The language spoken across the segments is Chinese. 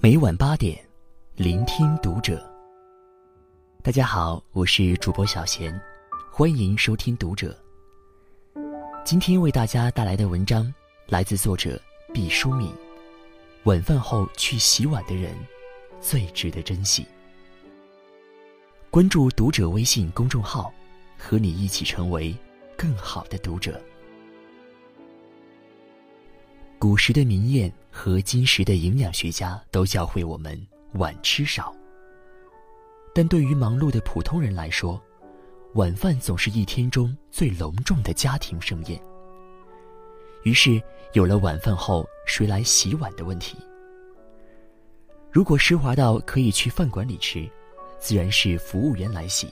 每晚八点，聆听读者。大家好，我是主播小贤，欢迎收听读者。今天为大家带来的文章来自作者毕淑敏。晚饭后去洗碗的人，最值得珍惜。关注读者微信公众号，和你一起成为更好的读者。古时的民谚和今时的营养学家都教会我们晚吃少。但对于忙碌的普通人来说，晚饭总是一天中最隆重的家庭盛宴。于是有了晚饭后谁来洗碗的问题。如果奢华到可以去饭馆里吃，自然是服务员来洗；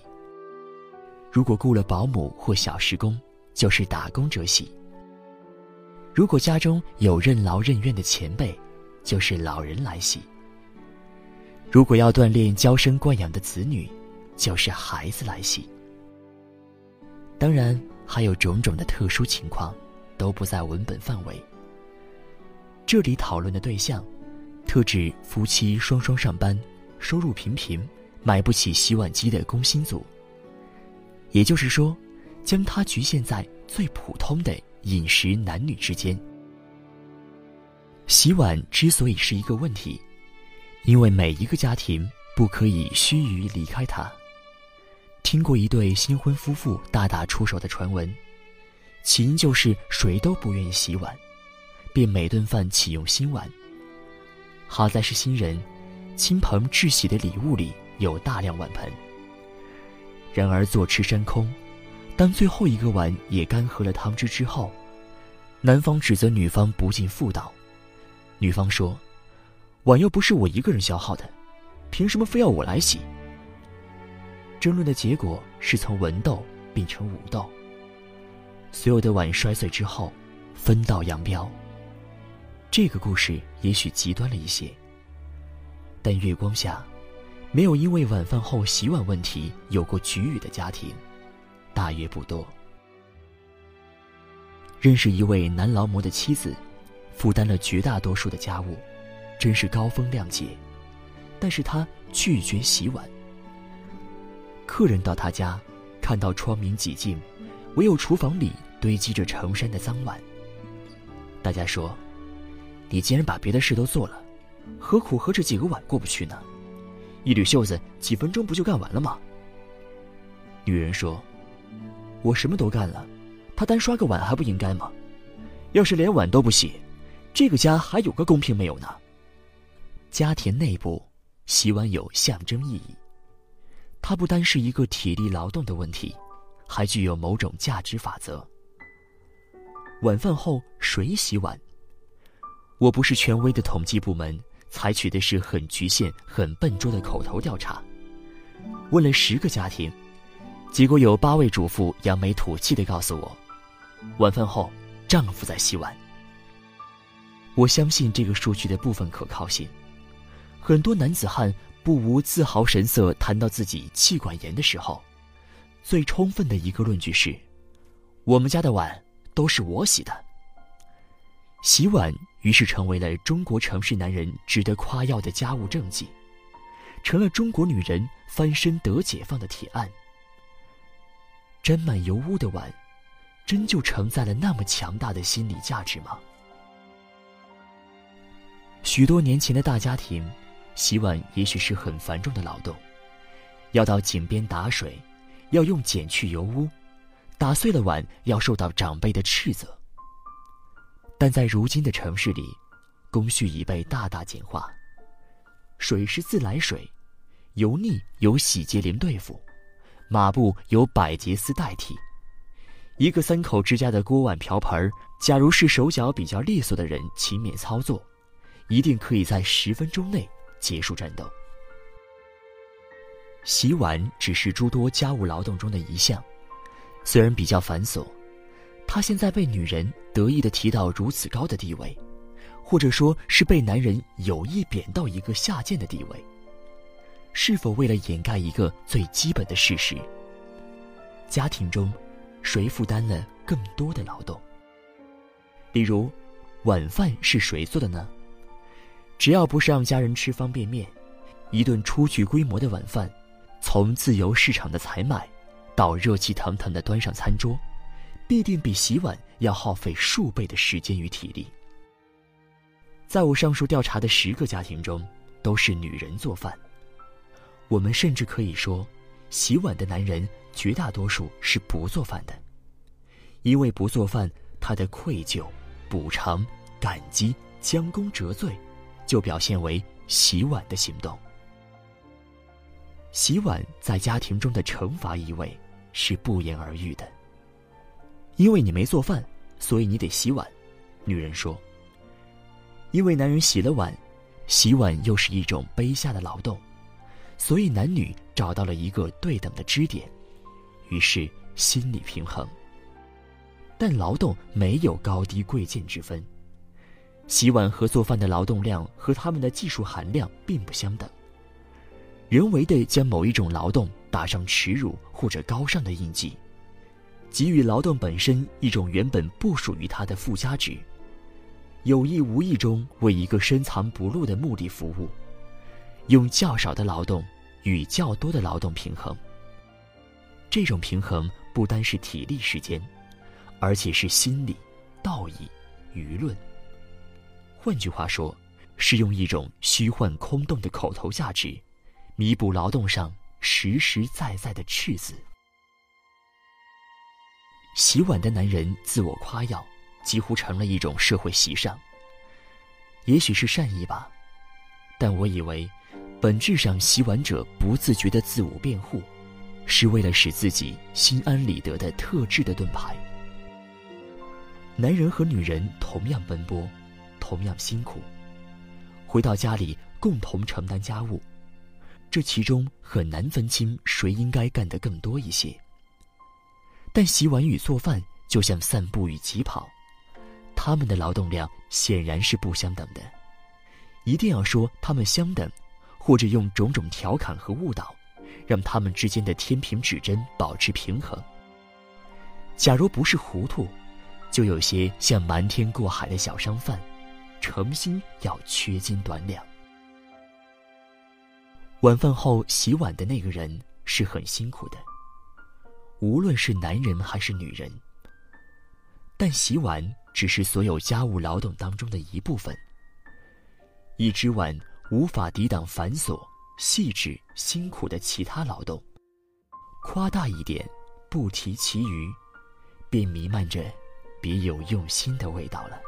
如果雇了保姆或小时工，就是打工者洗；如果家中有任劳任怨的前辈，就是老人来洗；如果要锻炼娇生惯养的子女，就是孩子来洗。当然，还有种种的特殊情况。都不在文本范围。这里讨论的对象，特指夫妻双双上班、收入平平、买不起洗碗机的工薪族。也就是说，将它局限在最普通的饮食男女之间。洗碗之所以是一个问题，因为每一个家庭不可以须臾离开它。听过一对新婚夫妇大打出手的传闻。起因就是谁都不愿意洗碗，便每顿饭启用新碗。好在是新人，亲朋致喜的礼物里有大量碗盆。然而坐吃山空，当最后一个碗也干涸了汤汁之后，男方指责女方不尽妇道，女方说：“碗又不是我一个人消耗的，凭什么非要我来洗？”争论的结果是从文斗变成武斗。所有的碗摔碎之后，分道扬镳。这个故事也许极端了一些，但月光下，没有因为晚饭后洗碗问题有过局域的家庭，大约不多。认识一位男劳模的妻子，负担了绝大多数的家务，真是高风亮节。但是他拒绝洗碗。客人到他家，看到窗明几净。唯有厨房里堆积着成山的脏碗。大家说：“你既然把别的事都做了，何苦和这几个碗过不去呢？一缕袖子几分钟不就干完了吗？”女人说：“我什么都干了，他单刷个碗还不应该吗？要是连碗都不洗，这个家还有个公平没有呢？”家庭内部洗碗有象征意义，它不单是一个体力劳动的问题。还具有某种价值法则。晚饭后谁洗碗？我不是权威的统计部门，采取的是很局限、很笨拙的口头调查。问了十个家庭，结果有八位主妇扬眉吐气的告诉我，晚饭后丈夫在洗碗。我相信这个数据的部分可靠性。很多男子汉不无自豪神色谈到自己气管炎的时候。最充分的一个论据是，我们家的碗都是我洗的。洗碗于是成为了中国城市男人值得夸耀的家务政绩，成了中国女人翻身得解放的铁案。沾满油污的碗，真就承载了那么强大的心理价值吗？许多年前的大家庭，洗碗也许是很繁重的劳动，要到井边打水。要用碱去油污，打碎了碗要受到长辈的斥责。但在如今的城市里，工序已被大大简化，水是自来水，油腻由洗洁灵对付，抹布由百洁丝代替。一个三口之家的锅碗瓢盆，假如是手脚比较利索的人勤勉操作，一定可以在十分钟内结束战斗。洗碗只是诸多家务劳动中的一项，虽然比较繁琐，它现在被女人得意的提到如此高的地位，或者说是被男人有意贬到一个下贱的地位，是否为了掩盖一个最基本的事实：家庭中，谁负担了更多的劳动？例如，晚饭是谁做的呢？只要不是让家人吃方便面，一顿初具规模的晚饭，从自由市场的采买，到热气腾腾的端上餐桌，必定比洗碗要耗费数倍的时间与体力。在我上述调查的十个家庭中，都是女人做饭。我们甚至可以说，洗碗的男人绝大多数是不做饭的，因为不做饭，他的愧疚、补偿、感激、将功折罪，就表现为洗碗的行动。洗碗在家庭中的惩罚意味是不言而喻的。因为你没做饭，所以你得洗碗。女人说。因为男人洗了碗，洗碗又是一种卑下的劳动，所以男女找到了一个对等的支点，于是心理平衡。但劳动没有高低贵贱之分，洗碗和做饭的劳动量和他们的技术含量并不相等。人为的将某一种劳动打上耻辱或者高尚的印记，给予劳动本身一种原本不属于它的附加值。有意无意中为一个深藏不露的目的服务，用较少的劳动与较多的劳动平衡。这种平衡不单是体力时间，而且是心理、道义、舆论。换句话说，是用一种虚幻空洞的口头价值，弥补劳动上实实在在的赤字。洗碗的男人自我夸耀。几乎成了一种社会习尚。也许是善意吧，但我以为，本质上洗碗者不自觉的自我辩护，是为了使自己心安理得的特制的盾牌。男人和女人同样奔波，同样辛苦，回到家里共同承担家务，这其中很难分清谁应该干得更多一些。但洗碗与做饭就像散步与疾跑。他们的劳动量显然是不相等的，一定要说他们相等，或者用种种调侃和误导，让他们之间的天平指针保持平衡。假如不是糊涂，就有些像瞒天过海的小商贩，诚心要缺斤短两。晚饭后洗碗的那个人是很辛苦的，无论是男人还是女人，但洗碗。只是所有家务劳动当中的一部分。一只碗无法抵挡繁琐、细致、辛苦的其他劳动，夸大一点，不提其余，便弥漫着别有用心的味道了。